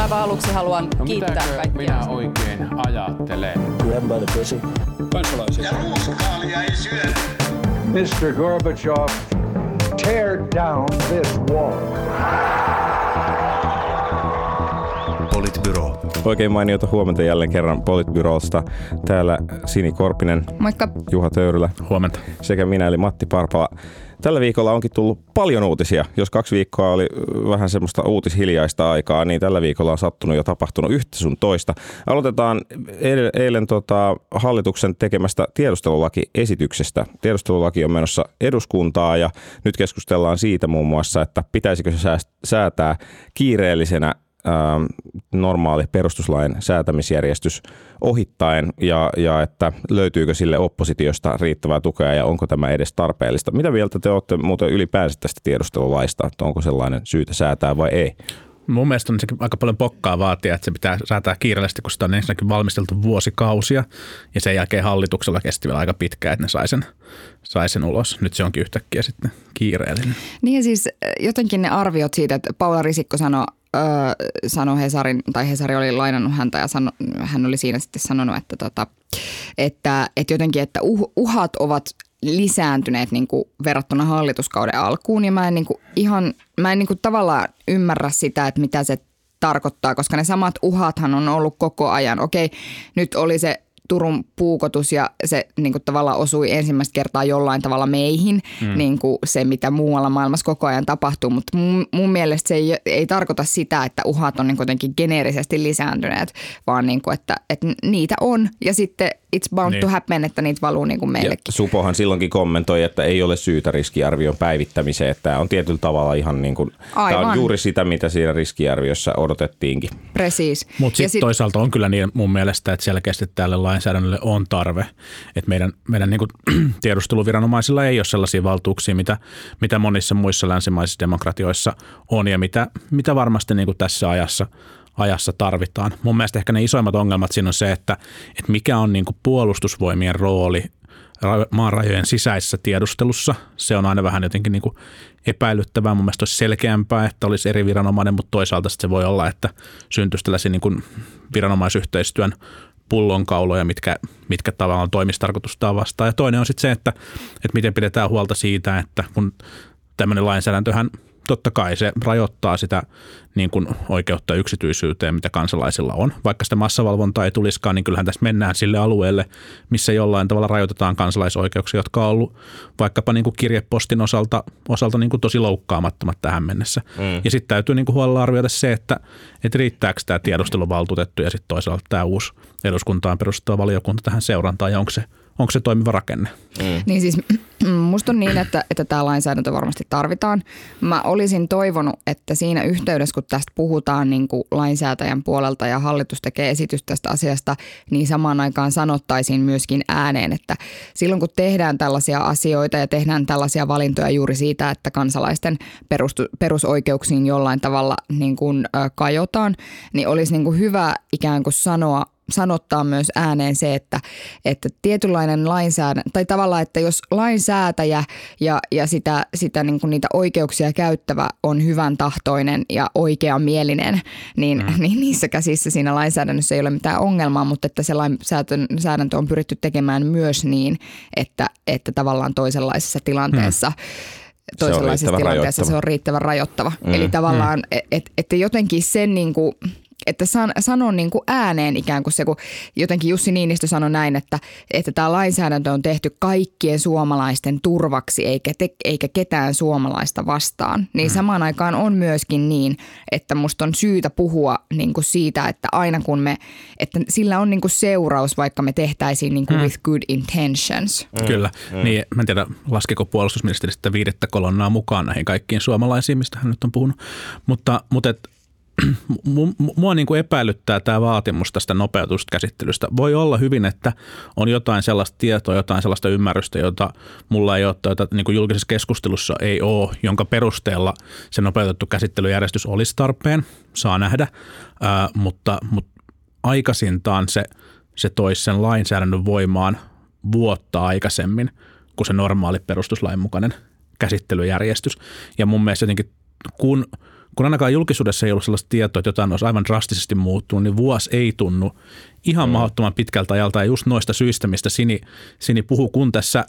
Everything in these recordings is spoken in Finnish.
Aivan aluksi haluan No kiittää kaikkia. minä oikein ajattelen? Grab by the pussy. kansalaisia. Ja ruuskaalia ei syödä. Mr. Gorbachev, tear down this wall. Politbyro. Oikein mainiota huomenta jälleen kerran Politbyrosta. Täällä Sini Korpinen, Moikka. Juha Töyrylä Huomenta. sekä minä eli Matti Parpala. Tällä viikolla onkin tullut paljon uutisia. Jos kaksi viikkoa oli vähän semmoista uutishiljaista aikaa, niin tällä viikolla on sattunut ja tapahtunut yhtä sun toista. Aloitetaan eilen, eilen tota, hallituksen tekemästä tiedustelulakiesityksestä. Tiedustelulaki on menossa eduskuntaa ja nyt keskustellaan siitä muun muassa, että pitäisikö se sää- säätää kiireellisenä normaali perustuslain säätämisjärjestys ohittaen ja, ja että löytyykö sille oppositiosta riittävää tukea ja onko tämä edes tarpeellista. Mitä mieltä te olette muuten ylipäänsä tästä tiedustelulaista, että onko sellainen syytä säätää vai ei? Mun mielestä on aika paljon pokkaa vaatia, että se pitää säätää kiireellisesti, kun sitä on ensinnäkin valmisteltu vuosikausia ja sen jälkeen hallituksella kesti vielä aika pitkään, että ne sai sen, sai sen ulos. Nyt se onkin yhtäkkiä sitten kiireellinen. Niin ja siis äh, jotenkin ne arviot siitä, että Paula Risikko sanoi, öö, sanoi Hesarin, tai Hesari oli lainannut häntä ja sano, hän oli siinä sitten sanonut, että, tota, että, että jotenkin, että uh, uhat ovat lisääntyneet niin kuin verrattuna hallituskauden alkuun ja mä en niin kuin ihan, mä en niin kuin tavallaan ymmärrä sitä, että mitä se tarkoittaa, koska ne samat uhathan on ollut koko ajan. Okei, nyt oli se Turun puukotus ja se niin kuin tavallaan osui ensimmäistä kertaa jollain tavalla meihin, mm. niin kuin se mitä muualla maailmassa koko ajan tapahtuu. Mutta mun, mun mielestä se ei, ei tarkoita sitä, että uhat on niin kuitenkin geneerisesti lisääntyneet, vaan niin kuin, että, että niitä on ja sitten it's bound niin. to happen, että niitä valuu niin kuin Ja meillekin. Supohan silloinkin kommentoi, että ei ole syytä riskiarvion päivittämiseen, että tämä on tietyllä tavalla ihan niin kuin, tämä on juuri sitä, mitä siinä riskiarviossa odotettiinkin. Precis. Mutta Ja sitten toisaalta on kyllä niin mun mielestä, että selkeästi tälle lainsäädännölle on tarve. Että meidän, meidän niin tiedusteluviranomaisilla ei ole sellaisia valtuuksia, mitä, mitä monissa muissa länsimaisissa demokratioissa on ja mitä, mitä varmasti niin tässä ajassa ajassa tarvitaan. Mun mielestä ehkä ne isoimmat ongelmat siinä on se, että, että mikä on niin puolustusvoimien rooli ra- maan rajojen sisäisessä tiedustelussa. Se on aina vähän jotenkin niin kuin epäilyttävää. Mun mielestä olisi selkeämpää, että olisi eri viranomainen, mutta toisaalta se voi olla, että syntyisi tällaisia niin kuin viranomaisyhteistyön pullonkauloja, mitkä, mitkä tavallaan toimistarkoitustaan vastaan. Ja toinen on sitten se, että, että miten pidetään huolta siitä, että kun tämmöinen lainsäädäntöhän totta kai se rajoittaa sitä niin kuin oikeutta yksityisyyteen, mitä kansalaisilla on. Vaikka sitä massavalvontaa ei tulisikaan, niin kyllähän tässä mennään sille alueelle, missä jollain tavalla rajoitetaan kansalaisoikeuksia, jotka on ollut vaikkapa niin kuin kirjepostin osalta, osalta niin kuin tosi loukkaamattomat tähän mennessä. Mm. Ja sitten täytyy niin kuin huolella arvioida se, että, että riittääkö tämä tiedusteluvaltuutettu ja sitten toisaalta tämä uusi eduskuntaan perustuva valiokunta tähän seurantaan ja onko se, onko se toimiva rakenne. Niin siis musta on niin, että, että tämä lainsäädäntö varmasti tarvitaan. Mä olisin toivonut, että siinä yhteydessä, kun tästä puhutaan niin kuin lainsäätäjän puolelta ja hallitus tekee esitys tästä asiasta, niin samaan aikaan sanottaisiin myöskin ääneen, että silloin kun tehdään tällaisia asioita ja tehdään tällaisia valintoja juuri siitä, että kansalaisten perustu, perusoikeuksiin jollain tavalla niin kuin, ö, kajotaan, niin olisi niin kuin hyvä ikään kuin sanoa sanottaa myös ääneen se, että, että tietynlainen lainsäädäntö, tai tavallaan, että jos lainsäätäjä ja, ja sitä, sitä niin kuin niitä oikeuksia käyttävä on hyvän tahtoinen ja oikeamielinen, niin, mm. niin niissä käsissä siinä lainsäädännössä ei ole mitään ongelmaa, mutta että se lainsäädäntö on pyritty tekemään myös niin, että, että tavallaan toisenlaisessa tilanteessa mm toisenlaisessa riittävän tilanteessa rajoittava. se on riittävän rajoittava. Mm. Eli tavallaan, mm. että et jotenkin sen niin kuin, että san, sanon niin kuin ääneen ikään kuin se, kun jotenkin Jussi Niinistö sanoi näin, että, että tämä lainsäädäntö on tehty kaikkien suomalaisten turvaksi eikä, te, eikä ketään suomalaista vastaan. Niin mm. samaan aikaan on myöskin niin, että musta on syytä puhua niin kuin siitä, että aina kun me, että sillä on niin kuin seuraus, vaikka me tehtäisiin niin kuin mm. with good intentions. Mm. Kyllä. Mm. Niin, mä en tiedä, laskeko puolustusministeri sitten viidettä kolonnaa mukaan näihin kaikkiin suomalaisiin, mistä hän nyt on puhunut. Mutta, mutta et, mua niin kuin epäilyttää tämä vaatimus tästä nopeutusta käsittelystä. Voi olla hyvin, että on jotain sellaista tietoa, jotain sellaista ymmärrystä, jota mulla ei ole, jota niin kuin julkisessa keskustelussa ei ole, jonka perusteella se nopeutettu käsittelyjärjestys olisi tarpeen, saa nähdä, Ää, mutta, mutta aikaisintaan se, se toisi sen lainsäädännön voimaan vuotta aikaisemmin kuin se normaali perustuslain mukainen käsittelyjärjestys. Ja mun mielestä jotenkin kun, kun ainakaan julkisuudessa ei ollut sellaista tietoa, että jotain olisi aivan drastisesti muuttunut, niin vuosi ei tunnu ihan mm. mahdottoman pitkältä ajalta ja just noista syistä, mistä Sini, Sini puhuu, kun tässä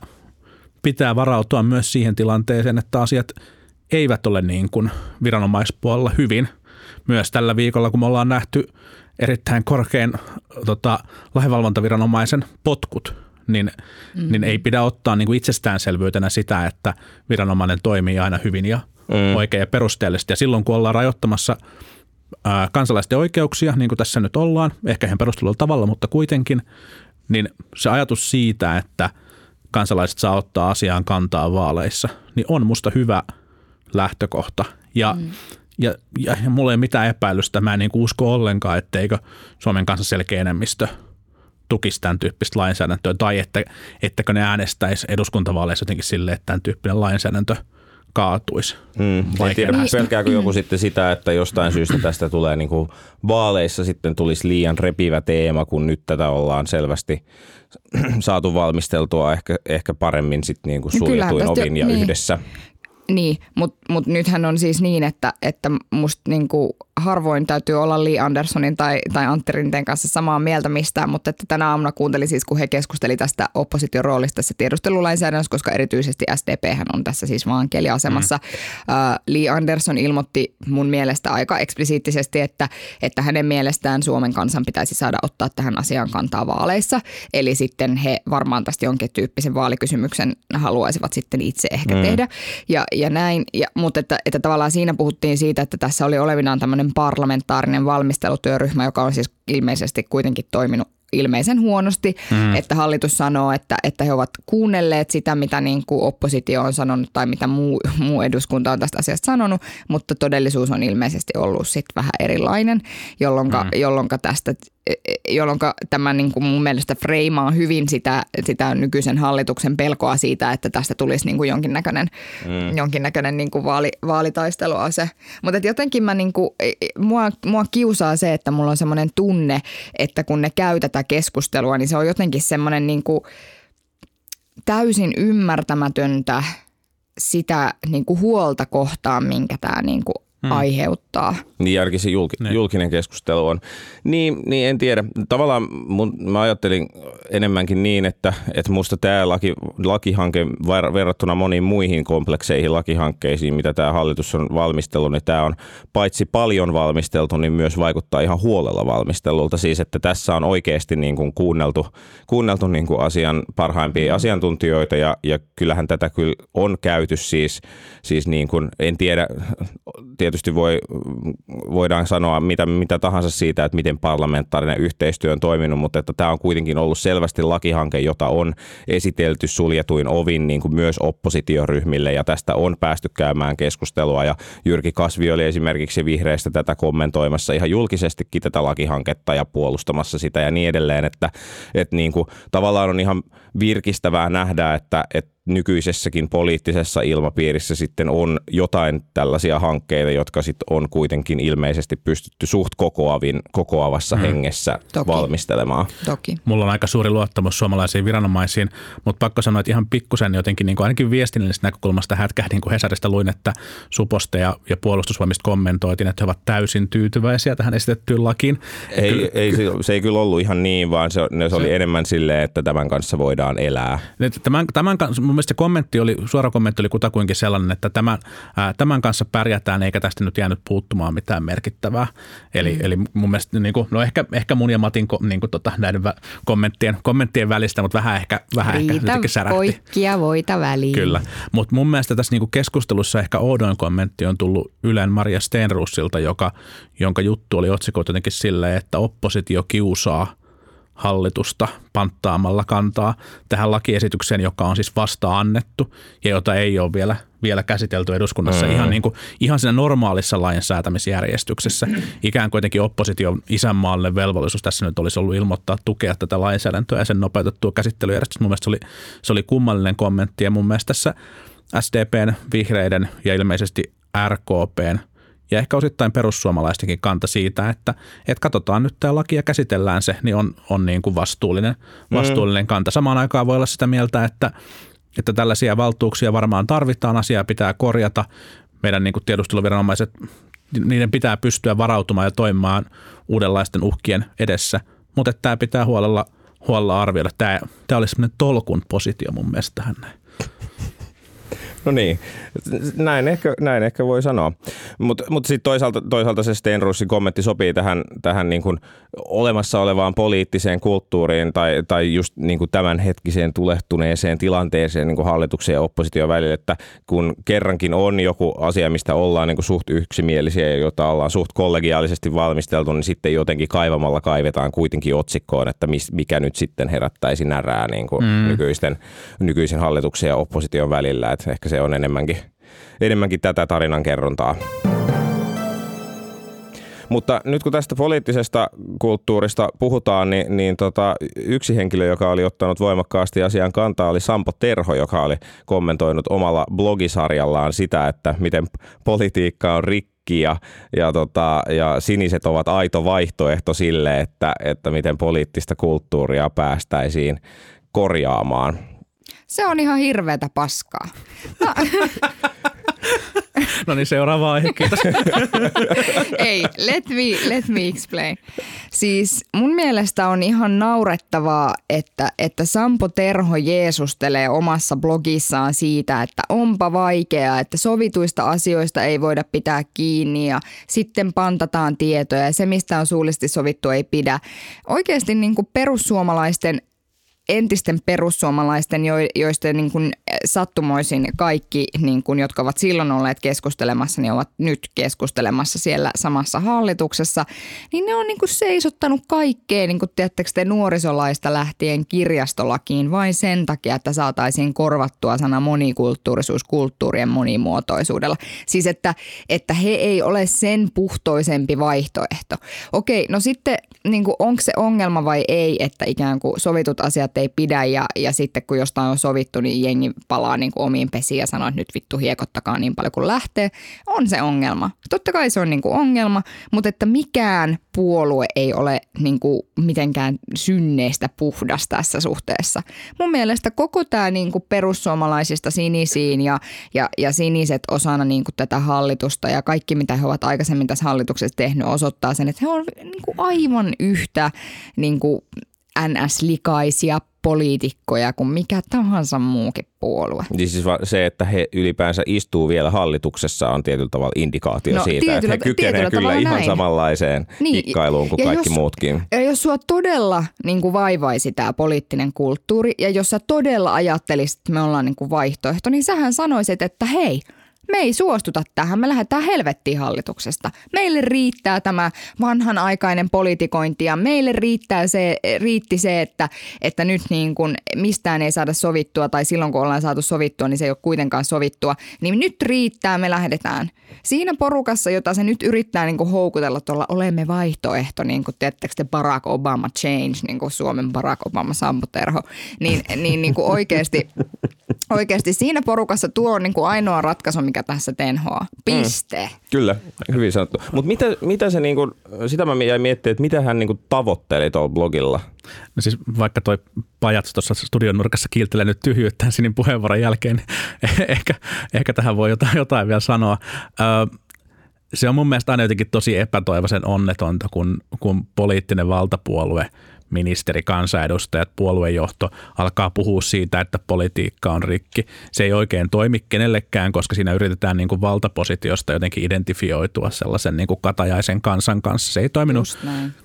pitää varautua myös siihen tilanteeseen, että asiat eivät ole niin kuin viranomaispuolella hyvin. Myös tällä viikolla, kun me ollaan nähty erittäin korkein tota, lainvalvontaviranomaisen potkut, niin, mm. niin ei pidä ottaa niin kuin itsestäänselvyytenä sitä, että viranomainen toimii aina hyvin ja mm. oikein ja perusteellisesti. Ja silloin, kun ollaan rajoittamassa ää, kansalaisten oikeuksia, niin kuin tässä nyt ollaan, ehkä ihan perustelulla tavalla, mutta kuitenkin, niin se ajatus siitä, että kansalaiset saa ottaa asiaan kantaa vaaleissa, niin on musta hyvä lähtökohta. Ja, mm. ja, ja, ja mulla ei ole mitään epäilystä, mä en niin usko ollenkaan, etteikö Suomen kanssa selkeä enemmistö tukisi tämän tyyppistä lainsäädäntöä, tai että, ettäkö ne äänestäisi eduskuntavaaleissa jotenkin silleen, että tämän tyyppinen lainsäädäntö – kaatuisi. Mm. En tiedä, pelkääkö joku sitten sitä, että jostain syystä tästä tulee niin kuin vaaleissa sitten tulisi liian repivä teema, kun nyt tätä ollaan selvästi saatu valmisteltua ehkä, ehkä paremmin sitten niin kuin no suljetuin ovin ja niin. yhdessä. Niin, mutta mut nythän on siis niin, että, että musta niinku harvoin täytyy olla Lee Andersonin tai, tai Antti Rinteen kanssa samaa mieltä mistään, mutta että tänä aamuna kuuntelin siis, kun he keskusteli tästä opposition roolista tässä tiedustelulainsäädännössä, koska erityisesti SDP on tässä siis vaankeliasemassa. Mm. Uh, Lee Anderson ilmoitti mun mielestä aika eksplisiittisesti, että, että hänen mielestään Suomen kansan pitäisi saada ottaa tähän asiaan kantaa vaaleissa. Eli sitten he varmaan tästä jonkin tyyppisen vaalikysymyksen haluaisivat sitten itse ehkä mm. tehdä. Ja, ja näin, ja, mutta että, että tavallaan siinä puhuttiin siitä, että tässä oli olevinaan tämmöinen parlamentaarinen valmistelutyöryhmä, joka on siis ilmeisesti kuitenkin toiminut ilmeisen huonosti, mm. että hallitus sanoo, että, että he ovat kuunnelleet sitä, mitä niin kuin oppositio on sanonut tai mitä muu, muu eduskunta on tästä asiasta sanonut, mutta todellisuus on ilmeisesti ollut sitten vähän erilainen, jolloin mm. tästä jolloin tämä niin kuin mun mielestä freimaa hyvin sitä, sitä nykyisen hallituksen pelkoa siitä, että tästä tulisi niin kuin jonkinnäköinen, mm. jonkinnäköinen niin kuin vaali, vaalitaisteluase. Mutta jotenkin mä niin kuin, mua, mua kiusaa se, että mulla on semmoinen tunne, että kun ne käy tätä keskustelua, niin se on jotenkin semmoinen niin kuin täysin ymmärtämätöntä sitä niin kuin huolta kohtaan, minkä tämä niin kuin hmm. aiheuttaa. Niin ainakin se julki, niin. julkinen keskustelu on. Niin, niin en tiedä. Tavallaan mun, mä ajattelin enemmänkin niin, että, että musta tämä laki, lakihanke verrattuna moniin muihin komplekseihin lakihankkeisiin, mitä tämä hallitus on valmistellut, niin tämä on paitsi paljon valmisteltu, niin myös vaikuttaa ihan huolella valmistelulta. Siis, että tässä on oikeasti niin kuin kuunneltu, kuunneltu niin kuin asian parhaimpia hmm. asiantuntijoita ja, ja kyllähän tätä kyllä on käyty siis, siis niin kuin, en tiedä, tietysti voi, voidaan sanoa mitä, mitä tahansa siitä, että miten parlamentaarinen yhteistyö on toiminut, mutta että tämä on kuitenkin ollut selvästi lakihanke, jota on esitelty suljetuin ovin niin kuin myös oppositioryhmille ja tästä on päästy käymään keskustelua. Ja Jyrki Kasvi oli esimerkiksi vihreistä tätä kommentoimassa ihan julkisestikin tätä lakihanketta ja puolustamassa sitä ja niin edelleen, että, että niin kuin, tavallaan on ihan virkistävää nähdä, että, että nykyisessäkin poliittisessa ilmapiirissä sitten on jotain tällaisia hankkeita, jotka sitten on kuitenkin ilmeisesti pystytty suht kokoavin, kokoavassa hmm. hengessä Toki. valmistelemaan. Toki. Mulla on aika suuri luottamus suomalaisiin viranomaisiin, mutta pakko sanoa, että ihan pikkusen jotenkin niin kuin ainakin viestinnällisestä näkökulmasta hätkähdin, kun Hesarista luin, että Suposta ja, ja puolustusvoimista kommentoitiin, että he ovat täysin tyytyväisiä tähän esitettyyn lakiin. Ei, kyllä, ei, se, se ei kyllä ollut ihan niin, vaan se, se oli se, enemmän silleen, että tämän kanssa voidaan elää. Tämän, tämän kanssa, mun mielestä kommentti oli, suora kommentti oli kutakuinkin sellainen, että tämän, ää, tämän kanssa pärjätään eikä tästä nyt jäänyt puuttumaan mitään merkittävää. Eli, mm. eli mun mielestä niin kuin, no ehkä, ehkä mun ja Matin niin kuin, tota, näiden kommenttien, kommenttien välistä, mutta vähän ehkä, vähän Riita ehkä jotenkin särähti. poikkia voita väliin. Kyllä, mutta mun mielestä tässä niin kuin keskustelussa ehkä oudoin kommentti on tullut Ylen Maria Stenruusilta, joka, jonka juttu oli otsikoitu jotenkin silleen, että oppositio kiusaa – hallitusta panttaamalla kantaa tähän lakiesitykseen, joka on siis vasta annettu ja jota ei ole vielä, vielä käsitelty eduskunnassa mm. ihan, niin kuin, ihan siinä normaalissa lainsäätämisjärjestyksessä. Ikään kuin jotenkin opposition isänmaallinen velvollisuus tässä nyt olisi ollut ilmoittaa tukea tätä lainsäädäntöä ja sen nopeutettua käsittelyjärjestystä. Mun mielestä se oli, se oli kummallinen kommentti ja mun mielestä tässä SDPn, vihreiden ja ilmeisesti RKPn – ja ehkä osittain perussuomalaistenkin kanta siitä, että, että katsotaan nyt tämä laki ja käsitellään se, niin on, on niin kuin vastuullinen, mm. vastuullinen mm. kanta. Samaan aikaan voi olla sitä mieltä, että, että tällaisia valtuuksia varmaan tarvitaan, asiaa pitää korjata. Meidän niin kuin tiedusteluviranomaiset niiden pitää pystyä varautumaan ja toimimaan uudenlaisten uhkien edessä, mutta tämä pitää huolella, huolella arvioida. Tämä, tämä oli semmoinen tolkun positio mun mielestä tähän näin. No niin, näin ehkä, näin ehkä voi sanoa. Mutta mut sitten toisaalta, toisaalta se Steenrussin kommentti sopii tähän, tähän niin kuin olemassa olevaan poliittiseen kulttuuriin tai, tai just niin kuin tämänhetkiseen tulehtuneeseen tilanteeseen niin kuin hallituksen ja opposition välillä, että kun kerrankin on joku asia, mistä ollaan niin kuin suht yksimielisiä ja jota ollaan suht kollegiaalisesti valmisteltu, niin sitten jotenkin kaivamalla kaivetaan kuitenkin otsikkoon, että mikä nyt sitten herättäisi närää niin kuin mm. nykyisten, nykyisen hallituksen ja opposition välillä. Että ehkä se on enemmänkin, enemmänkin tätä tarinan kerrontaa. Mutta nyt kun tästä poliittisesta kulttuurista puhutaan, niin, niin tota, yksi henkilö, joka oli ottanut voimakkaasti asian kantaa, oli Sampo Terho, joka oli kommentoinut omalla blogisarjallaan sitä, että miten politiikka on rikki ja, ja, tota, ja siniset ovat aito vaihtoehto sille, että, että miten poliittista kulttuuria päästäisiin korjaamaan. Se on ihan hirveätä paskaa. No, No niin, seuraava aihe, kiitos. ei, let me, let me explain. Siis mun mielestä on ihan naurettavaa, että, että Sampo Terho jeesustelee omassa blogissaan siitä, että onpa vaikeaa, että sovituista asioista ei voida pitää kiinni ja sitten pantataan tietoja ja se, mistä on suullisesti sovittu, ei pidä. Oikeasti niin kuin perussuomalaisten entisten perussuomalaisten, joista niin kuin sattumoisin kaikki, niin kuin, jotka ovat silloin olleet keskustelemassa, niin ovat nyt keskustelemassa siellä samassa hallituksessa, niin ne on niin kuin seisottanut kaikkea, niin kuin te nuorisolaista lähtien kirjastolakiin vain sen takia, että saataisiin korvattua sana monikulttuurisuus kulttuurien monimuotoisuudella. Siis että, että he ei ole sen puhtoisempi vaihtoehto. Okei, no sitten niin onko se ongelma vai ei, että ikään kuin sovitut asiat asiat ei pidä ja, ja sitten kun jostain on sovittu, niin jengi palaa niin kuin omiin pesiin ja sanoo, että nyt vittu hiekottakaa niin paljon kuin lähtee. On se ongelma. Totta kai se on niin kuin ongelma, mutta että mikään puolue ei ole niin kuin mitenkään synneistä puhdas tässä suhteessa. Mun mielestä koko tämä niin kuin perussuomalaisista sinisiin ja, ja, ja siniset osana niin kuin tätä hallitusta ja kaikki mitä he ovat aikaisemmin tässä hallituksessa tehnyt osoittaa sen, että he ovat niin aivan yhtä niin kuin NS-likaisia poliitikkoja kuin mikä tahansa muukin puolue. Niin siis se, että he ylipäänsä istuu vielä hallituksessa on tietyllä tavalla indikaatio no, siitä, että he kykenevät kyllä ihan näin. samanlaiseen niin, kikkailuun kuin kaikki jos, muutkin. Ja jos sua todella niin kuin vaivaisi tämä poliittinen kulttuuri ja jos sä todella ajattelisit, että me ollaan niin kuin vaihtoehto, niin sähän sanoisit, että hei – me ei suostuta tähän, me lähdetään helvettiin hallituksesta. Meille riittää tämä vanhanaikainen politikointi ja meille riittää se, riitti se, että, että nyt niin kuin mistään ei saada sovittua tai silloin kun ollaan saatu sovittua, niin se ei ole kuitenkaan sovittua. Niin nyt riittää, me lähdetään. Siinä porukassa, jota se nyt yrittää niin kuin houkutella tuolla olemme vaihtoehto, niin kuin teettekö te Barack Obama Change, niin kuin Suomen Barack Obama Sampo Terho, niin, niin, niin kuin oikeasti, oikeasti siinä porukassa tuo on niin kuin ainoa ratkaisu, mikä tässä tenhoa. Piste. Mm, kyllä, hyvin sanottu. Mutta mitä, mitä se, niinku, sitä mä jäin miettimään, että mitä hän niinku tavoitteli tuolla blogilla? No siis vaikka toi pajat tuossa studion nurkassa kiiltelee nyt tyhjyyttään sinin puheenvuoron jälkeen, niin ehkä, ehkä tähän voi jotain, jotain vielä sanoa. Ö, se on mun mielestä aina jotenkin tosi epätoivoisen onnetonta, kun, kun poliittinen valtapuolue – ministeri, kansanedustajat, puoluejohto alkaa puhua siitä, että politiikka on rikki. Se ei oikein toimi kenellekään, koska siinä yritetään niin kuin valtapositiosta jotenkin identifioitua sellaisen niin kuin katajaisen kansan kanssa. Se ei toiminut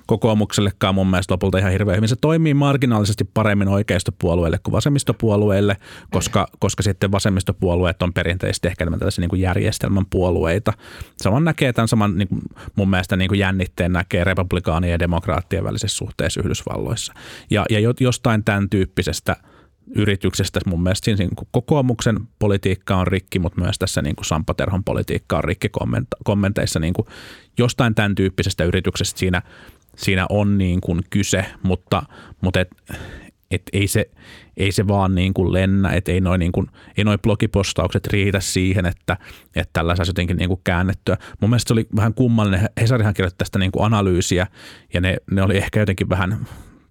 kokoomuksellekaan mun mielestä lopulta ihan hirveän hyvin. Se toimii marginaalisesti paremmin oikeistopuolueille kuin vasemmistopuolueille, koska, koska sitten vasemmistopuolueet on perinteisesti ehkä tällaisia niin kuin järjestelmän puolueita. Saman näkee tämän saman niin kuin mun mielestä niin kuin jännitteen näkee republikaanien ja demokraattien välisessä suhteessa Yhdysvalloissa. Ja, ja jostain tämän tyyppisestä yrityksestä mun mielestä siinä niin kuin kokoomuksen politiikka on rikki, mutta myös tässä niin kuin Sampo Terhon politiikka on rikki kommenteissa. Niin kuin jostain tämän tyyppisestä yrityksestä siinä siinä on niin kuin kyse, mutta, mutta et, et ei, se, ei se vaan niin kuin lennä, että ei noin niin kuin, ei noi blogipostaukset riitä siihen, että, että tällä saisi jotenkin niin kuin käännettyä. Mun mielestä se oli vähän kummallinen, Hesarihan kirjoitti tästä niin kuin analyysiä ja ne, ne oli ehkä jotenkin vähän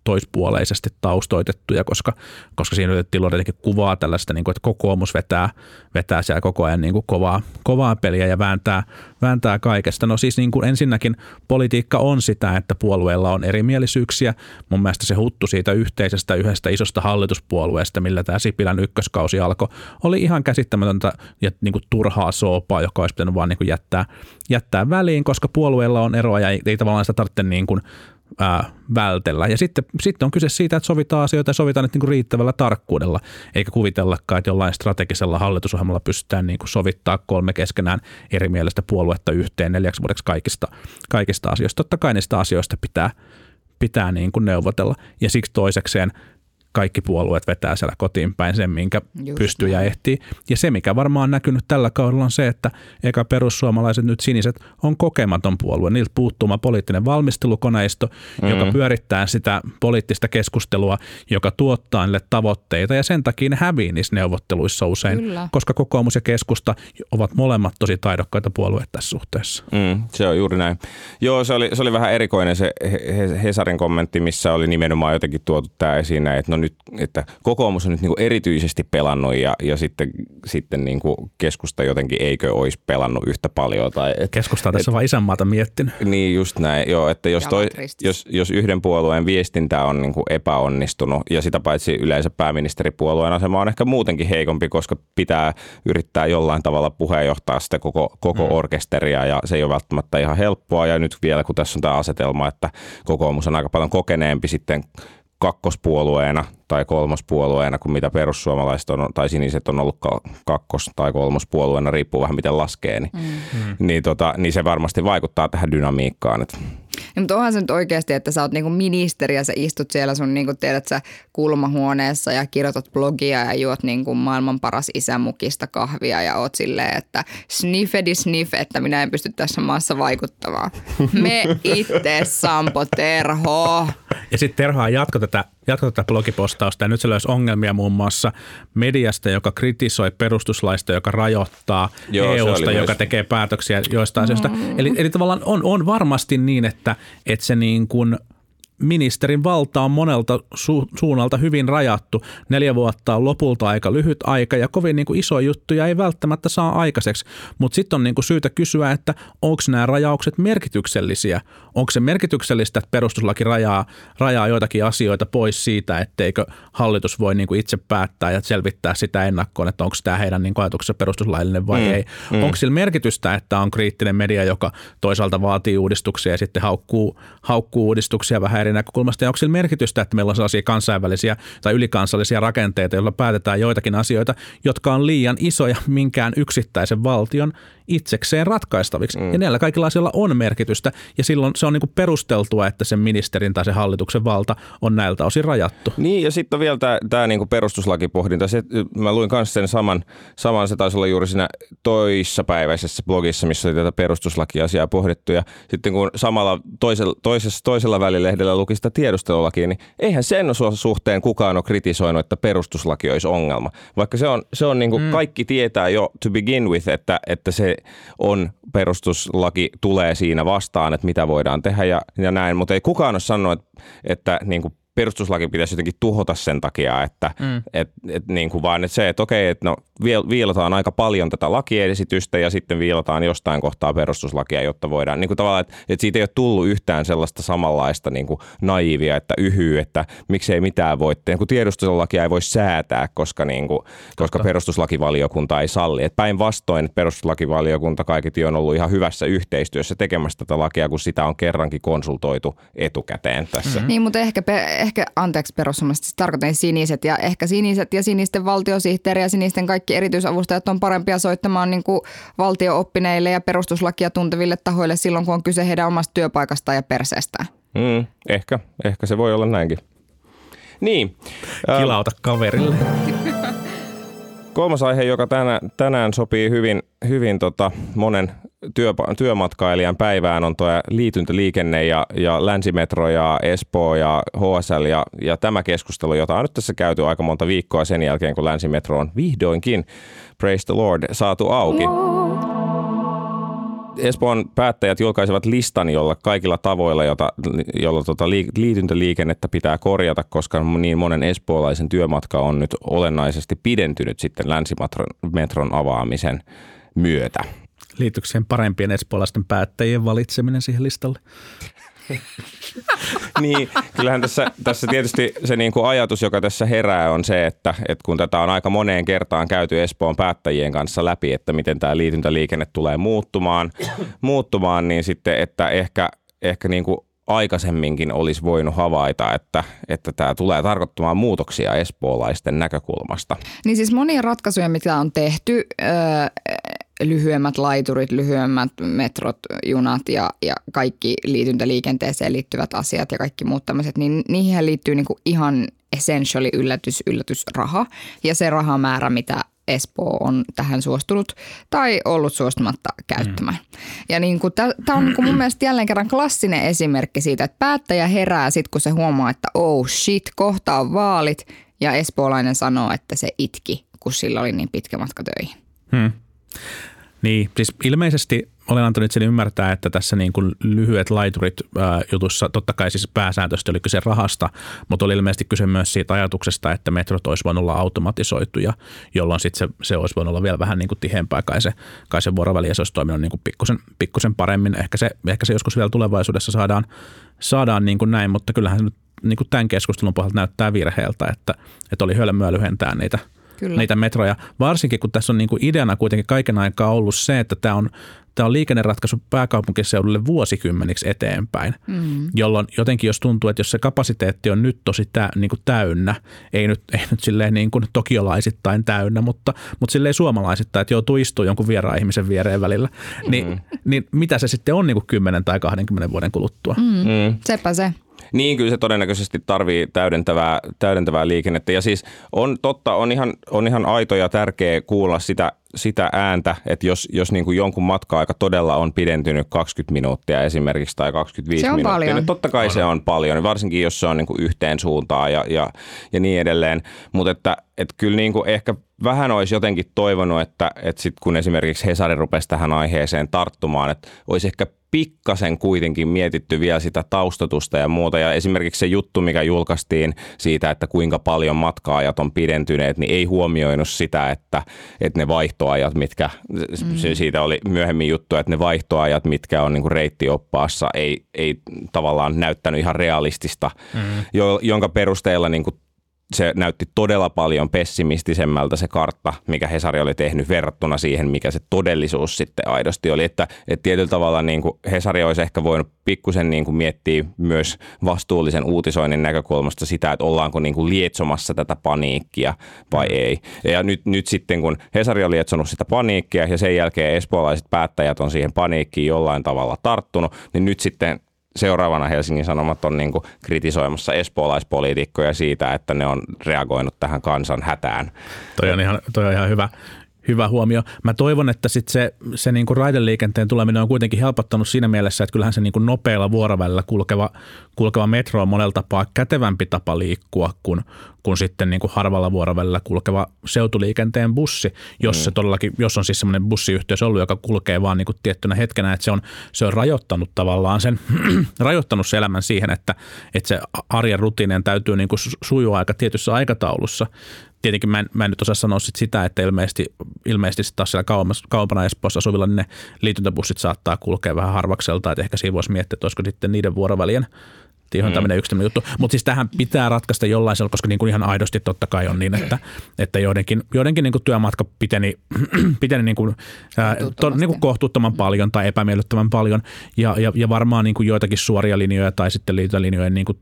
toispuoleisesti taustoitettuja, koska, koska siinä yritettiin luoda jotenkin kuvaa tällaista, niin kuin, että kokoomus vetää, vetää siellä koko ajan niin kuin kovaa, kovaa peliä ja vääntää, vääntää kaikesta. No siis niin kuin ensinnäkin politiikka on sitä, että puolueilla on erimielisyyksiä. Mun mielestä se huttu siitä yhteisestä yhdestä isosta hallituspuolueesta, millä tämä Sipilän ykköskausi alkoi, oli ihan käsittämätöntä ja niin kuin turhaa soopaa, joka olisi pitänyt vaan niin kuin jättää, jättää väliin, koska puolueilla on eroa ja ei, ei tavallaan sitä tarvitse niin kuin ää, vältellä. Ja sitten, sitten on kyse siitä, että sovitaan asioita ja sovitaan nyt niin riittävällä tarkkuudella, eikä kuvitellakaan, että jollain strategisella hallitusohjelmalla pystytään niin kuin sovittaa kolme keskenään eri mielestä puoluetta yhteen neljäksi vuodeksi kaikista, kaikista asioista. Totta kai niistä asioista pitää, pitää niin kuin neuvotella. Ja siksi toisekseen kaikki puolueet vetää siellä kotiin päin sen, minkä Just pystyy ja ehtii. Ja se, mikä varmaan on näkynyt tällä kaudella on se, että eka perussuomalaiset nyt siniset on kokematon puolue. Niiltä puuttuu poliittinen valmistelukoneisto, mm. joka pyörittää sitä poliittista keskustelua, joka tuottaa niille tavoitteita ja sen takia ne hävii niissä neuvotteluissa usein, Kyllä. koska kokoomus ja keskusta ovat molemmat tosi taidokkaita puolueita tässä suhteessa. Mm, se on juuri näin. Joo, se oli, se oli vähän erikoinen se He- He- Hesarin kommentti, missä oli nimenomaan jotenkin tuotu tämä esiin että no nyt, että kokoomus on nyt niinku erityisesti pelannut ja, ja sitten, sitten niinku keskusta jotenkin eikö olisi pelannut yhtä paljon. Tai, et, Keskusta on tässä vaan isänmaata miettinyt. niin just näin, joo, että jos, toi, jos, jos yhden puolueen viestintä on niin kuin epäonnistunut ja sitä paitsi yleensä pääministeripuolueen asema on ehkä muutenkin heikompi, koska pitää yrittää jollain tavalla puheenjohtaa sitä koko, koko mm. orkesteria ja se ei ole välttämättä ihan helppoa ja nyt vielä kun tässä on tämä asetelma, että kokoomus on aika paljon kokeneempi sitten kakkospuolueena tai kolmospuolueena kuin mitä perussuomalaiset on, tai siniset on ollut ka- kakkos- tai kolmospuolueena, riippuu vähän miten laskee, niin, mm. niin, tota, niin se varmasti vaikuttaa tähän dynamiikkaan. Että Ja, mutta onhan se nyt oikeasti, että sä oot niinku ministeri ja sä istut siellä sun niinku, tiedät sä, kulmahuoneessa ja kirjoitat blogia ja juot niinku maailman paras isämukista kahvia ja oot silleen, että sniffedi sniff, että minä en pysty tässä maassa vaikuttamaan. Me itse, Sampo Terho. Ja sitten Terhaa jatko tätä, jatko tätä blogipostausta ja nyt se löysi ongelmia muun muassa mediasta, joka kritisoi perustuslaista, joka rajoittaa Joo, EUsta, oli joka myös. tekee päätöksiä joistain asioista. Eli, eli tavallaan on, on varmasti niin, että, että se niin kuin ministerin valta on monelta su- suunnalta hyvin rajattu. Neljä vuotta on lopulta aika lyhyt aika ja kovin niin kuin iso juttuja ei välttämättä saa aikaiseksi. Mutta sitten on niin kuin syytä kysyä, että onko nämä rajaukset merkityksellisiä? Onko se merkityksellistä, että perustuslaki rajaa, rajaa joitakin asioita pois siitä, etteikö hallitus voi niin kuin itse päättää ja selvittää sitä ennakkoon, että onko tämä heidän niin kuin ajatuksensa perustuslaillinen vai mm, ei. Mm. Onko sillä merkitystä, että on kriittinen media, joka toisaalta vaatii uudistuksia ja sitten haukkuu, haukkuu uudistuksia vähän eri näkökulmasta. Ja onko sillä merkitystä, että meillä on sellaisia kansainvälisiä tai ylikansallisia rakenteita, joilla päätetään joitakin asioita, jotka on liian isoja minkään yksittäisen valtion itsekseen ratkaistaviksi. Mm. Ja näillä kaikilla asioilla on merkitystä ja silloin se on niin kuin perusteltua, että sen ministerin tai sen hallituksen valta on näiltä osin rajattu. Niin, ja sitten on vielä tämä, tämä niinku perustuslakipohdinta. Se, mä luin myös sen saman, saman, se taisi olla juuri siinä toissapäiväisessä blogissa, missä oli tätä perustuslakiasiaa pohdittu. Ja sitten kun samalla toisella, toisessa, toisella välilehdellä luki sitä tiedustelulakia, niin eihän sen su- suhteen kukaan ole kritisoinut, että perustuslaki olisi ongelma. Vaikka se on, se on niin kuin mm. kaikki tietää jo to begin with, että, että se on perustuslaki tulee siinä vastaan, että mitä voidaan tehdä ja, ja näin. Mutta ei kukaan ole sanonut, että, että niin kuin perustuslaki pitäisi jotenkin tuhota sen takia, että mm. et, et niin kuin vaan että se, että okei, että no viilataan aika paljon tätä lakiesitystä ja sitten viilataan jostain kohtaa perustuslakia, jotta voidaan niin kuin tavallaan, että, että siitä ei ole tullut yhtään sellaista samanlaista niin kuin naivia, että yhyy, että miksei mitään voi tehdä, kun tiedustelulakia ei voi säätää, koska, niin kuin, koska perustuslakivaliokunta ei salli. Et päinvastoin että perustuslakivaliokunta kaiketi on ollut ihan hyvässä yhteistyössä tekemässä tätä lakia, kun sitä on kerrankin konsultoitu etukäteen tässä. Niin, mutta ehkä, pe- ehkä anteeksi perussuomalaiset, siis tarkoitan siniset ja ehkä siniset ja sinisten valtiosihteeri ja sinisten kaikki erityisavustajat on parempia soittamaan niin kuin valtiooppineille ja perustuslakia tunteville tahoille silloin, kun on kyse heidän omasta työpaikastaan ja perseestään. Mm, ehkä, ehkä se voi olla näinkin. Niin. Kilauta kaverille. kolmas aihe, joka tänä, tänään sopii hyvin, hyvin tota monen työpa- työmatkailijan päivään, on tuo liityntäliikenne ja, ja länsimetro ja Espoo ja HSL ja, ja tämä keskustelu, jota on nyt tässä käyty aika monta viikkoa sen jälkeen, kun länsimetro on vihdoinkin, praise the Lord, saatu auki. Espoon päättäjät julkaisivat listan, jolla kaikilla tavoilla, jota, jolla tota liityntäliikennettä pitää korjata, koska niin monen espoolaisen työmatka on nyt olennaisesti pidentynyt sitten länsimetron avaamisen myötä. Liittyykö siihen parempien espoolaisten päättäjien valitseminen siihen listalle? niin, kyllähän tässä, tässä tietysti se niin kuin ajatus, joka tässä herää, on se, että, että kun tätä on aika moneen kertaan käyty Espoon päättäjien kanssa läpi, että miten tämä liityntäliikenne tulee muuttumaan, muuttumaan niin sitten, että ehkä, ehkä niin kuin aikaisemminkin olisi voinut havaita, että, että tämä tulee tarkoittamaan muutoksia espoolaisten näkökulmasta. Niin siis monia ratkaisuja, mitä on tehty, lyhyemmät laiturit, lyhyemmät metrot, junat ja, ja kaikki liityntäliikenteeseen liittyvät asiat ja kaikki muut tämmöiset, niin niihin liittyy niin kuin ihan essentially yllätys, yllätysraha ja se rahamäärä, mitä Espoo on tähän suostunut tai ollut suostumatta käyttämään. Mm. Ja niin kuin tämä on niin kuin mun mielestä jälleen kerran klassinen esimerkki siitä, että päättäjä herää sitten, kun se huomaa, että oh shit, kohta on vaalit ja espoolainen sanoo, että se itki, kun sillä oli niin pitkä matka töihin. Hmm. Niin, siis ilmeisesti olen antanut sen ymmärtää, että tässä niin kuin lyhyet laiturit ää, jutussa, totta kai siis pääsääntöisesti oli kyse rahasta, mutta oli ilmeisesti kyse myös siitä ajatuksesta, että metrot olisi voinut olla automatisoituja, jolloin sitten se, se olisi voinut olla vielä vähän niin kuin tiheämpää, kai se, kai se vuoroväli olisi toiminut niin kuin pikkusen, pikkusen paremmin. Ehkä se, ehkä se joskus vielä tulevaisuudessa saadaan, saadaan niin kuin näin, mutta kyllähän se nyt niin kuin tämän keskustelun pohjalta näyttää virheeltä, että, että oli hölmöä lyhentää niitä – Kyllä. niitä metroja. Varsinkin kun tässä on niin kuin ideana kuitenkin kaiken aikaa ollut se, että tämä on, tämä on liikenneratkaisu pääkaupunkiseudulle vuosikymmeniksi eteenpäin, mm. jolloin jotenkin jos tuntuu, että jos se kapasiteetti on nyt tosi tä, niin kuin täynnä, ei nyt, ei nyt silleen niin kuin tokiolaisittain täynnä, mutta, mutta silleen suomalaisittain, että joutuu istua jonkun vieraan ihmisen viereen välillä, niin, mm. niin mitä se sitten on niin kuin 10 tai 20 vuoden kuluttua? Mm. Mm. Sepä se. Niin, kyllä se todennäköisesti tarvii täydentävää, täydentävää liikennettä. Ja siis on totta, on ihan, on ihan aito ja tärkeä kuulla sitä, sitä ääntä, että jos, jos niin kuin jonkun matka-aika todella on pidentynyt 20 minuuttia esimerkiksi tai 25 se on minuuttia, paljon. niin totta kai on. se on paljon, varsinkin jos se on niin kuin yhteen suuntaan ja, ja, ja niin edelleen. Mutta että, että kyllä niin kuin ehkä vähän olisi jotenkin toivonut, että, että sit kun esimerkiksi Hesari rupesi tähän aiheeseen tarttumaan, että olisi ehkä pikkasen kuitenkin mietitty vielä sitä taustatusta ja muuta. Ja esimerkiksi se juttu, mikä julkaistiin siitä, että kuinka paljon matkaajat on pidentyneet, niin ei huomioinut sitä, että, että ne vaihtoajat, mitkä, mm. siitä oli myöhemmin juttu, että ne vaihtoajat, mitkä on niin kuin reittioppaassa, ei, ei tavallaan näyttänyt ihan realistista, mm. jo, jonka perusteella niin kuin se näytti todella paljon pessimistisemmältä se kartta, mikä Hesari oli tehnyt verrattuna siihen, mikä se todellisuus sitten aidosti oli. Että, että tietyllä tavalla niin kuin Hesari olisi ehkä voinut pikkusen niin kuin miettiä myös vastuullisen uutisoinnin näkökulmasta sitä, että ollaanko niin kuin lietsomassa tätä paniikkia vai ei. Ja nyt, nyt sitten kun Hesari on lietsonut sitä paniikkia ja sen jälkeen espoolaiset päättäjät on siihen paniikkiin jollain tavalla tarttunut, niin nyt sitten seuraavana Helsingin Sanomat on niin kritisoimassa espoolaispoliitikkoja siitä, että ne on reagoinut tähän kansan hätään. Toi on ihan, toi on ihan hyvä, hyvä huomio. Mä toivon, että sit se, se niin kuin raideliikenteen tuleminen on kuitenkin helpottanut siinä mielessä, että kyllähän se niin kuin nopealla vuorovälillä kulkeva, kulkeva metro on monella tapaa kätevämpi tapa liikkua kuin, kuin sitten niin kuin harvalla vuorovälillä kulkeva seutuliikenteen bussi, jos, mm. se todellakin, jos on siis semmoinen bussiyhteys ollut, joka kulkee vaan niin kuin tiettynä hetkenä, että se on, se on rajoittanut tavallaan sen, rajoittanut se elämän siihen, että, että se arjen rutiinien täytyy niin kuin sujua aika tietyssä aikataulussa, tietenkin mä en, mä en nyt osaa sanoa sit sitä, että ilmeisesti, ilmeisesti taas siellä kauempana Espoossa asuvilla niin ne liityntäbussit saattaa kulkea vähän harvakselta, että ehkä siinä voisi miettiä, että olisiko sitten niiden vuorovälien Ihan mm. tämmöinen yksi juttu. Mutta siis tähän pitää ratkaista jollain koska niin kuin ihan aidosti totta kai on niin, että, että joidenkin, joidenkin niin kuin työmatka piteni, piteni niin kuin, ää, to, niin kuin kohtuuttoman paljon tai epämiellyttävän paljon. Ja, ja, ja varmaan niin kuin joitakin suoria linjoja tai sitten liitylinjojen niin kuin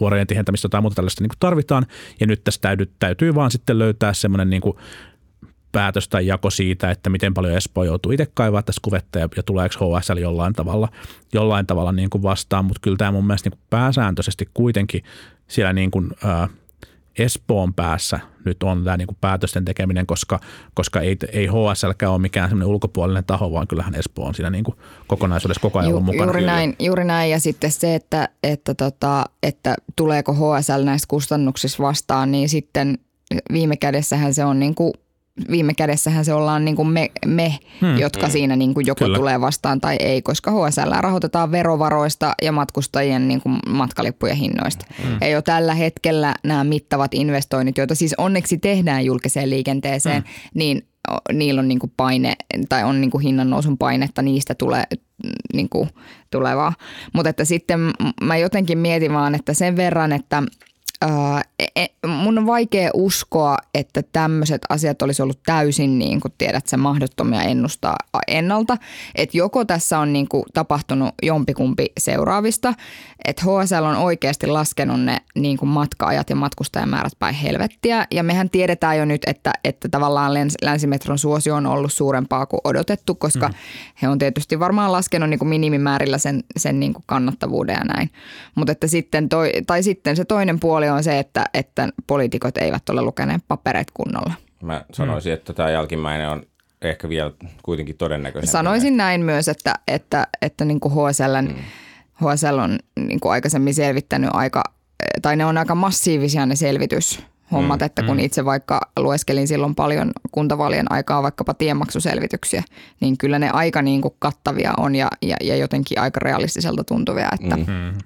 vuorojen tihentämistä tai muuta tällaista niin kuin tarvitaan. Ja nyt tässä täytyy, täytyy vaan sitten löytää semmoinen niin päätös tai jako siitä, että miten paljon Espoo joutuu itse kaivaa tässä kuvetta ja, ja tuleeko HSL jollain tavalla, jollain tavalla niin kuin vastaan, mutta kyllä tämä mun mielestä niin kuin pääsääntöisesti kuitenkin siellä niin kuin, ää, Espoon päässä nyt on tämä niin kuin päätösten tekeminen, koska, koska ei, ei HSL ole mikään semmoinen ulkopuolinen taho, vaan kyllähän Espoo on siinä niin kuin kokonaisuudessa koko ajan Ju, ollut mukana. Juuri näin, juuri näin ja sitten se, että, että, tota, että tuleeko HSL näistä kustannuksista vastaan, niin sitten viime kädessähän se on niin kuin viime kädessähän se ollaan niin kuin me, me hmm. jotka siinä niin kuin joko Kyllä. tulee vastaan tai ei, koska HSL rahoitetaan verovaroista ja matkustajien niin kuin matkalippujen hinnoista. Hmm. Ja jo tällä hetkellä nämä mittavat investoinnit, joita siis onneksi tehdään julkiseen liikenteeseen, hmm. niin niillä on niin kuin paine tai on niin kuin hinnan nousun painetta, niistä tulee niin kuin tulevaa. Mutta että sitten mä jotenkin mietin vaan, että sen verran, että e- e- mun on vaikea uskoa, että tämmöiset asiat olisi ollut täysin niin kuin tiedät sä mahdottomia ennustaa ennalta. Että joko tässä on niin kuin tapahtunut jompikumpi seuraavista, että HSL on oikeasti laskenut ne niin kuin matka-ajat ja matkustajamäärät päin helvettiä. Ja mehän tiedetään jo nyt, että, että tavallaan Läns- Länsimetron suosio on ollut suurempaa kuin odotettu, koska mm. he on tietysti varmaan laskenut niin kuin minimimäärillä sen, sen niin kuin kannattavuuden ja näin. Mutta että sitten, toi, tai sitten se toinen puoli on se, että, että poliitikot eivät ole lukeneet papereet kunnolla. Mä sanoisin, että tämä jälkimmäinen on ehkä vielä kuitenkin todennäköisempi. Sanoisin näin myös, että, että, että niin kuin HSL, mm. HSL on niin kuin aikaisemmin selvittänyt aika, tai ne on aika massiivisia ne selvityshommat, mm. että kun itse vaikka lueskelin silloin paljon kuntavaalien aikaa vaikkapa tiemaksuselvityksiä, niin kyllä ne aika niin kuin kattavia on ja, ja, ja jotenkin aika realistiselta tuntuvia, että mm.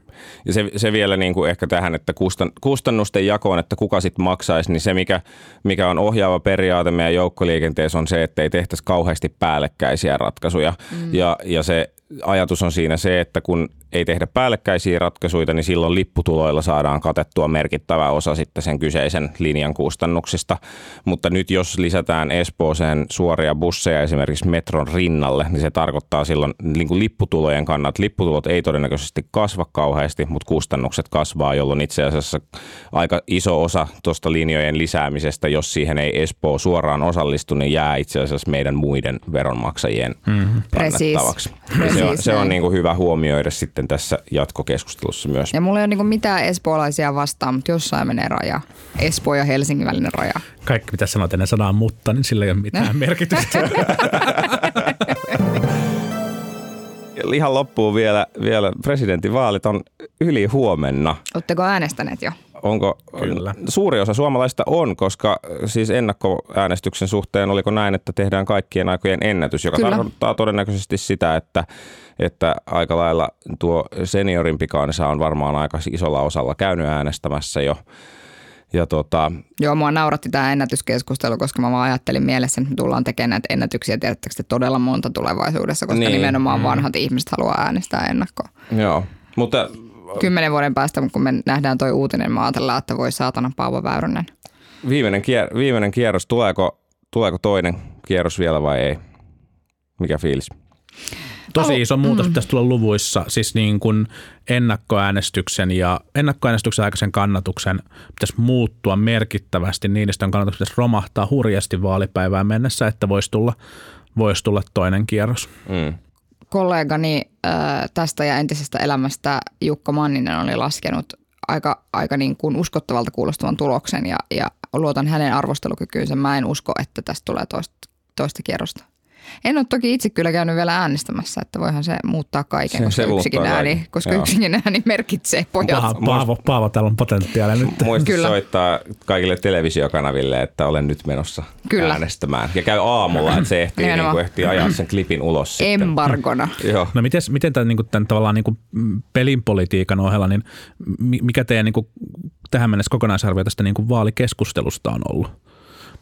Ja se, se vielä niin kuin ehkä tähän, että kustan, kustannusten jakoon, että kuka sitten maksaisi, niin se mikä, mikä on ohjaava periaate meidän joukkoliikenteessä on se, että ei tehtäisi kauheasti päällekkäisiä ratkaisuja. Mm. Ja, ja se ajatus on siinä se, että kun ei tehdä päällekkäisiä ratkaisuja, niin silloin lipputuloilla saadaan katettua merkittävä osa sitten sen kyseisen linjan kustannuksista. Mutta nyt jos lisätään Espooseen suoria busseja esimerkiksi metron rinnalle, niin se tarkoittaa silloin niin kuin lipputulojen kannalta. Lipputulot ei todennäköisesti kasva kauheasti, mutta kustannukset kasvaa, jolloin itse asiassa aika iso osa tuosta linjojen lisäämisestä, jos siihen ei Espoo suoraan osallistu, niin jää itse asiassa meidän muiden veronmaksajien mm-hmm. kannettavaksi. Ja se on, Precis se on niin kuin hyvä huomioida sitten tässä jatkokeskustelussa myös. Ja mulla ei ole niin mitään espoolaisia vastaan, mutta jossain menee raja. Espoo ja Helsingin välinen raja. Kaikki mitä sanot ennen sanaa mutta, niin sillä ei ole mitään merkitystä. Ihan loppuun vielä, vielä presidentinvaalit on yli huomenna. Oletteko äänestäneet jo? Onko, Kyllä. Suuri osa suomalaista on, koska siis ennakkoäänestyksen suhteen oliko näin, että tehdään kaikkien aikojen ennätys, joka Kyllä. tarkoittaa todennäköisesti sitä, että, että aika lailla tuo seniorimpi kansa on varmaan aika isolla osalla käynyt äänestämässä jo. Ja tota, Joo, mua nauratti tämä ennätyskeskustelu, koska mä vaan ajattelin mielessä, että me tullaan tekemään näitä ennätyksiä, tiedättekö te todella monta tulevaisuudessa, koska Niin. nimenomaan vanhat ihmiset haluaa äänestää ennakkoon. joo, mutta Kymmenen vuoden päästä, kun me nähdään toi uutinen, mä ajatellaan, että voi saatana Paavo Väyrynen. viimeinen, kier, viimeinen kierros, tuleeko, tuleeko toinen kierros vielä vai ei? Mikä fiilis? Tosi iso muutos pitäisi tulla luvuissa, siis niin kuin ennakkoäänestyksen ja ennakkoäänestyksen aikaisen kannatuksen pitäisi muuttua merkittävästi. Niinistön kannatus pitäisi romahtaa hurjasti vaalipäivään mennessä, että voisi tulla, voisi tulla toinen kierros. Mm. Kollegani äh, tästä ja entisestä elämästä Jukka Manninen oli laskenut aika, aika niin kuin uskottavalta kuulostavan tuloksen ja, ja luotan hänen arvostelukykyynsä. Mä en usko, että tästä tulee toista, toista kierrosta. En ole toki itse kyllä käynyt vielä äänestämässä, että voihan se muuttaa kaiken, Se- koska se yksikin muuttaa ääni, kaiken. koska Joo. yksikin ääni merkitsee pojat. Paavo, Paavo, Paavo täällä on potentiaalia nyt. Muista Kyllä. soittaa kaikille televisiokanaville, että olen nyt menossa Kyllä. äänestämään. Ja käy aamulla, että se ehtii, niin kuin ehtii ajaa sen klipin ulos sitten. Embargona. Joo. No miten, miten tämän, niin kuin, tämän tavallaan niin kuin pelinpolitiikan ohella, niin mi- mikä teidän niin kuin, tähän mennessä kokonaisarvio tästä niin kuin vaalikeskustelusta on ollut?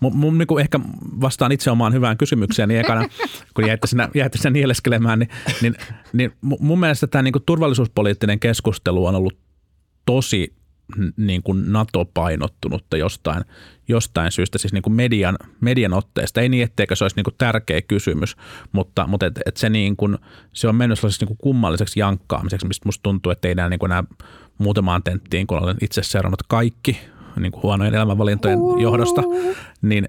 Mun, mun niin kuin ehkä vastaan itse omaan hyvään kysymykseen, niin ekana, kun jäitte sinä, jäitte sinä nieleskelemään, niin, niin, niin mu- mun mielestä tämä niin kuin turvallisuuspoliittinen keskustelu on ollut tosi niin kuin NATO-painottunutta jostain, jostain syystä, siis niin kuin median, median otteesta. Ei niin, etteikö se olisi niin kuin tärkeä kysymys, mutta, mutta et, et se, niin kuin, se on mennyt sellaiseksi niin kuin kummalliseksi jankkaamiseksi, mistä musta tuntuu, että ei enää niin kuin nämä muutamaan tenttiin, kun olen itse seurannut kaikki niin kuin huonojen elämänvalintojen johdosta, niin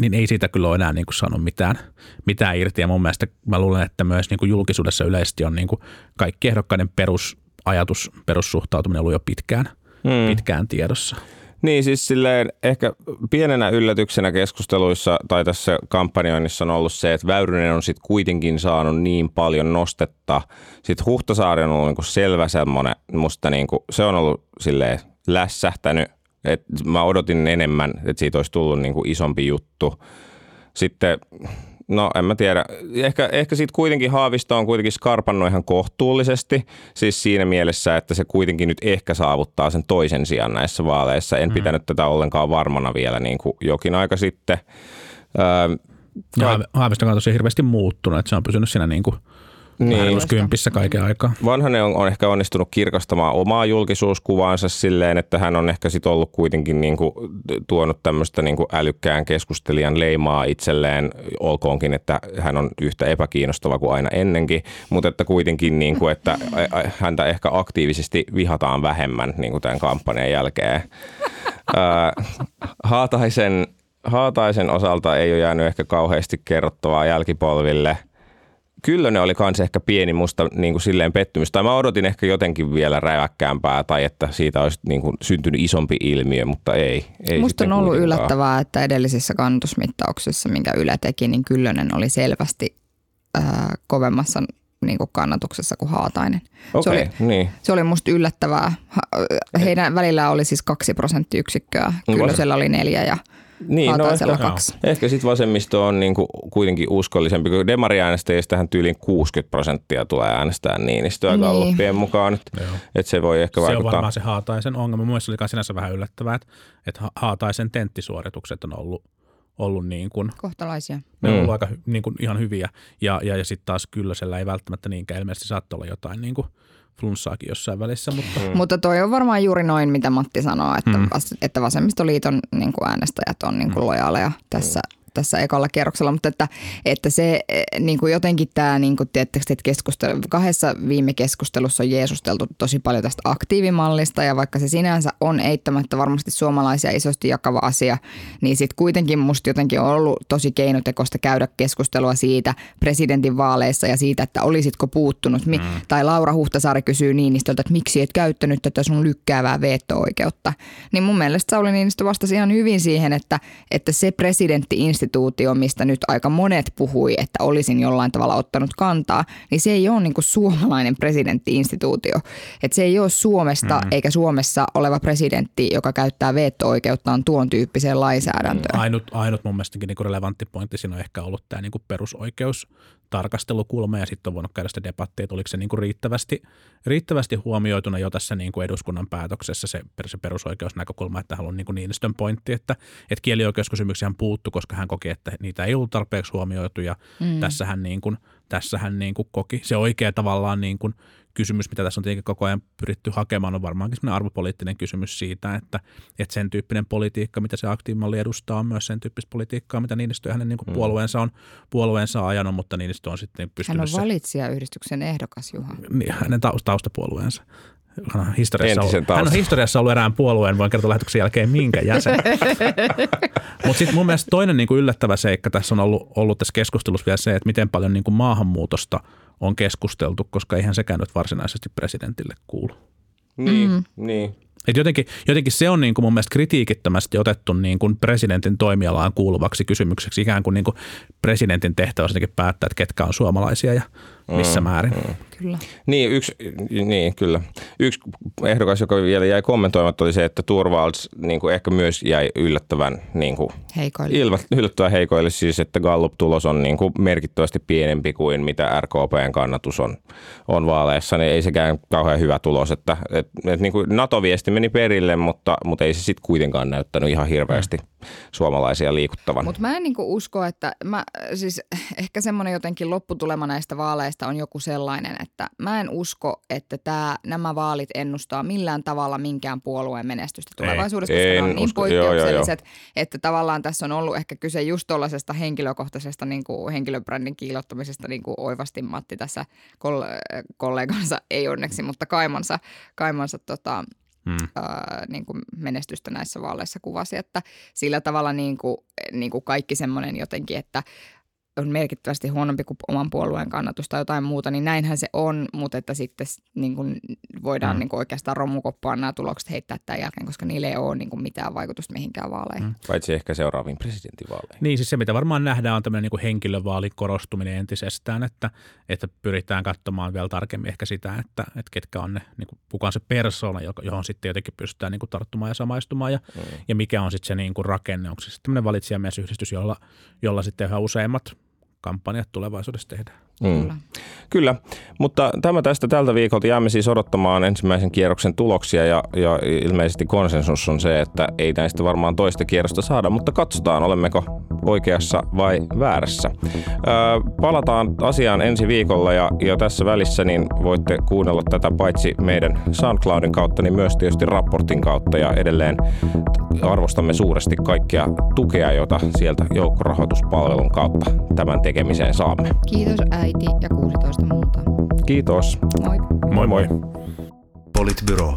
niin ei siitä kyllä ole enää niin kuin saanut mitään, mitään irti. Ja mun mielestä mä luulen, että myös niin kuin julkisuudessa yleisesti on niin kuin kaikki ehdokkaiden perusajatus, perussuhtautuminen ollut jo pitkään, hmm. pitkään tiedossa. Niin siis silleen ehkä pienenä yllätyksenä keskusteluissa tai tässä kampanjoinnissa on ollut se, että Väyrynen on sitten kuitenkin saanut niin paljon nostetta. Sitten Huhtasaari on ollut niinku selvä semmoinen, musta niinku, se on ollut silleen lässähtänyt. Et mä odotin enemmän, että siitä olisi tullut niinku isompi juttu. sitten, no en mä tiedä, ehkä, ehkä sitten kuitenkin Haavisto on kuitenkin skarpannut ihan kohtuullisesti, siis siinä mielessä, että se kuitenkin nyt ehkä saavuttaa sen toisen sijaan näissä vaaleissa. En mm. pitänyt tätä ollenkaan varmana vielä niin kuin jokin aika sitten. Öö, Ja Haaviston on tosi hirveästi muuttunut, että se on pysynyt siinä niin kuin niin. kympissä kaiken aikaa. Vanhanen on, on ehkä onnistunut kirkastamaan omaa julkisuuskuvaansa silleen, että hän on ehkä sit ollut kuitenkin niin kuin tuonut tämmöistä niin kuin älykkään keskustelijan leimaa itselleen, olkoonkin, että hän on yhtä epäkiinnostava kuin aina ennenkin, mutta että kuitenkin, niin kuin, että häntä ehkä aktiivisesti vihataan vähemmän niin kuin tämän kampanjan jälkeen. Haataisen, Haataisen osalta ei ole jäänyt ehkä kauheasti kerrottavaa jälkipolville – Kyllönen oli kans ehkä pieni musta niin kuin silleen pettymys. Tai mä odotin ehkä jotenkin vielä räväkkäämpää tai että siitä olisi niin kuin syntynyt isompi ilmiö, mutta ei. ei musta on ollut kuitenkaan. yllättävää, että edellisissä kannatusmittauksissa, minkä Yle teki, niin Kyllönen oli selvästi äh, kovemmassa niin kuin kannatuksessa kuin Haatainen. Okay, se, oli, niin. se oli musta yllättävää. Heidän välillä oli siis kaksi prosenttiyksikköä. Kyllösellä oli neljä ja niin, no ehkä, kaksi. ehkä sitten vasemmisto on niinku kuitenkin uskollisempi, kun demariäänestäjistähän tyyliin 60 prosenttia tulee äänestää Niinistöä niin. galluppien mukaan. Että se voi ehkä se vaikuttaa. Se on varmaan se Haataisen ongelma. Mielestäni oli sinänsä vähän yllättävää, että, että Haataisen tenttisuoritukset on ollut ollut niin kuin, kohtalaisia. Ne on ollut mm. aika niin kuin, ihan hyviä ja, ja, ja sitten taas kyllä siellä ei välttämättä niinkään ilmeisesti saattoi olla jotain niin kuin, flunssaakin jossain välissä. Mutta, mm. mutta toi on varmaan juuri noin, mitä Matti sanoo, että, mm. että vasemmistoliiton niin kuin äänestäjät on niin kuin mm. lojaaleja tässä mm tässä ekalla kierroksella, mutta että, että se eh, niin kuin jotenkin tämä, niin kuin, tiedättekö, että keskustelu, kahdessa viime keskustelussa on jeesusteltu tosi paljon tästä aktiivimallista ja vaikka se sinänsä on eittämättä varmasti suomalaisia isosti jakava asia, niin sitten kuitenkin musta jotenkin on ollut tosi keinotekosta käydä keskustelua siitä presidentin vaaleissa ja siitä, että olisitko puuttunut. Mm. Tai Laura Huhtasaari kysyy Niinistöltä, että miksi et käyttänyt tätä sun lykkäävää veto-oikeutta. Niin mun mielestä Sauli Niinistö vastasi ihan hyvin siihen, että, että se presidentti instituutio, mistä nyt aika monet puhui, että olisin jollain tavalla ottanut kantaa, niin se ei ole niin kuin suomalainen presidenttiinstituutio. Että se ei ole Suomesta mm. eikä Suomessa oleva presidentti, joka käyttää veto-oikeuttaan tuon tyyppiseen lainsäädäntöön. Mm. Ainut, ainut mun mielestäkin niin relevantti pointti siinä on ehkä ollut tämä niin perusoikeus tarkastelukulma ja sitten on voinut käydä sitä debattia, että oliko se niin kuin riittävästi, riittävästi huomioituna jo tässä niin kuin eduskunnan päätöksessä se, se perusoikeusnäkökulma, että haluan niin kuin Niinistön pointti, että, että kielioikeuskysymyksiä hän puuttu, koska hän koki, että niitä ei ollut tarpeeksi huomioitu ja mm. tässä hän, niin kuin, tässä hän niin kuin koki se oikea tavallaan niin kuin kysymys, mitä tässä on tietenkin koko ajan pyritty hakemaan, on varmaankin sellainen arvopoliittinen kysymys siitä, että, että sen tyyppinen politiikka, mitä se aktiivimalli edustaa, on myös sen tyyppistä politiikkaa, mitä Niinistö ja hänen niin kuin mm. puolueensa on puolueensa ajanut, mutta Niinistö on sitten pystynyt... Hän on valitsijayhdistyksen ehdokas, Juha. Niin, hänen taustapuolueensa. Hän on, historiassa ollut, hän on historiassa ollut erään puolueen, voin kertoa lähetyksen jälkeen minkä jäsen. Mutta sitten mun mielestä toinen niin kuin yllättävä seikka tässä on ollut, ollut tässä keskustelussa vielä se, että miten paljon niin kuin maahanmuutosta on keskusteltu, koska eihän sekään nyt varsinaisesti presidentille kuulu. Niin, mm. niin. Et jotenkin, jotenkin se on niin kuin mun mielestä kritiikittömästi otettu niin kuin presidentin toimialaan kuuluvaksi kysymykseksi. Ikään kuin, niin kuin presidentin tehtävä on päättää, että ketkä on suomalaisia ja missä mm, määrin. Mm. Kyllä. Niin, yksi, niin, kyllä. Yksi ehdokas, joka vielä jäi kommentoimatta, oli se, että Turvalds niin kuin ehkä myös jäi yllättävän niin kuin, heikoille. Ilma, yllättävän heikoille, siis että Gallup-tulos on niin kuin merkittävästi pienempi kuin mitä RKPn kannatus on, on vaaleissa, niin ei sekään kauhean hyvä tulos. Että, et, et, niin kuin NATO-viesti meni perille, mutta, mutta ei se sitten kuitenkaan näyttänyt ihan hirveästi mm. Suomalaisia liikuttavan. Mutta mä en niin usko, että mä, siis ehkä semmoinen jotenkin lopputulema näistä vaaleista on joku sellainen, että mä en usko, että tämä, nämä vaalit ennustaa millään tavalla minkään puolueen menestystä tulevaisuudessa, koska ne on niin usko, poikkeukselliset, joo, joo, joo. että tavallaan tässä on ollut ehkä kyse just tuollaisesta henkilökohtaisesta niin kuin henkilöbrändin kiilottamisesta, niin kuin oivasti Matti tässä kollegansa, ei onneksi, mutta kaimansa, kaimansa tota, Hmm. Ää, niin kuin menestystä näissä vaaleissa kuvasi, että sillä tavalla niin kuin, niin kuin kaikki semmoinen jotenkin, että on merkittävästi huonompi kuin oman puolueen kannatus tai jotain muuta, niin näinhän se on, mutta että sitten niin kuin voidaan Mm. niin kuin oikeastaan romukoppaan nämä tulokset heittää tämän jälkeen, koska niille ei ole niin kuin mitään vaikutusta mihinkään vaaleihin. Mm. Paitsi ehkä seuraaviin presidentinvaaleihin. Niin siis se, mitä varmaan nähdään, on tämmöinen niin henkilövaalin korostuminen entisestään, että, että pyritään katsomaan vielä tarkemmin ehkä sitä, että, että ketkä on ne, niin kuin, kuka on se persoona, johon sitten jotenkin pystytään niin kuin tarttumaan ja samaistumaan ja, mm. ja mikä on sitten se niin kuin rakenne. Onko se sitten tämmöinen valitsijamiesyhdistys, jolla, jolla sitten yhä useimmat kampanjat tulevaisuudessa tehdään. Mm. Kyllä. Kyllä, mutta tämä tästä tältä viikolta. Jäämme siis odottamaan ensimmäisen kierroksen tuloksia ja, ja ilmeisesti konsensus on se, että ei näistä varmaan toista kierrosta saada, mutta katsotaan, olemmeko oikeassa vai väärässä. Öö, palataan asiaan ensi viikolla ja, ja tässä välissä niin voitte kuunnella tätä paitsi meidän SoundCloudin kautta, niin myös tietysti raportin kautta ja edelleen arvostamme suuresti kaikkia tukea, jota sieltä joukkorahoituspalvelun kautta tämän tekemiseen saamme. Kiitos äiti ja 16 muuta. Kiitos. Moi. Moi moi. Politbyro.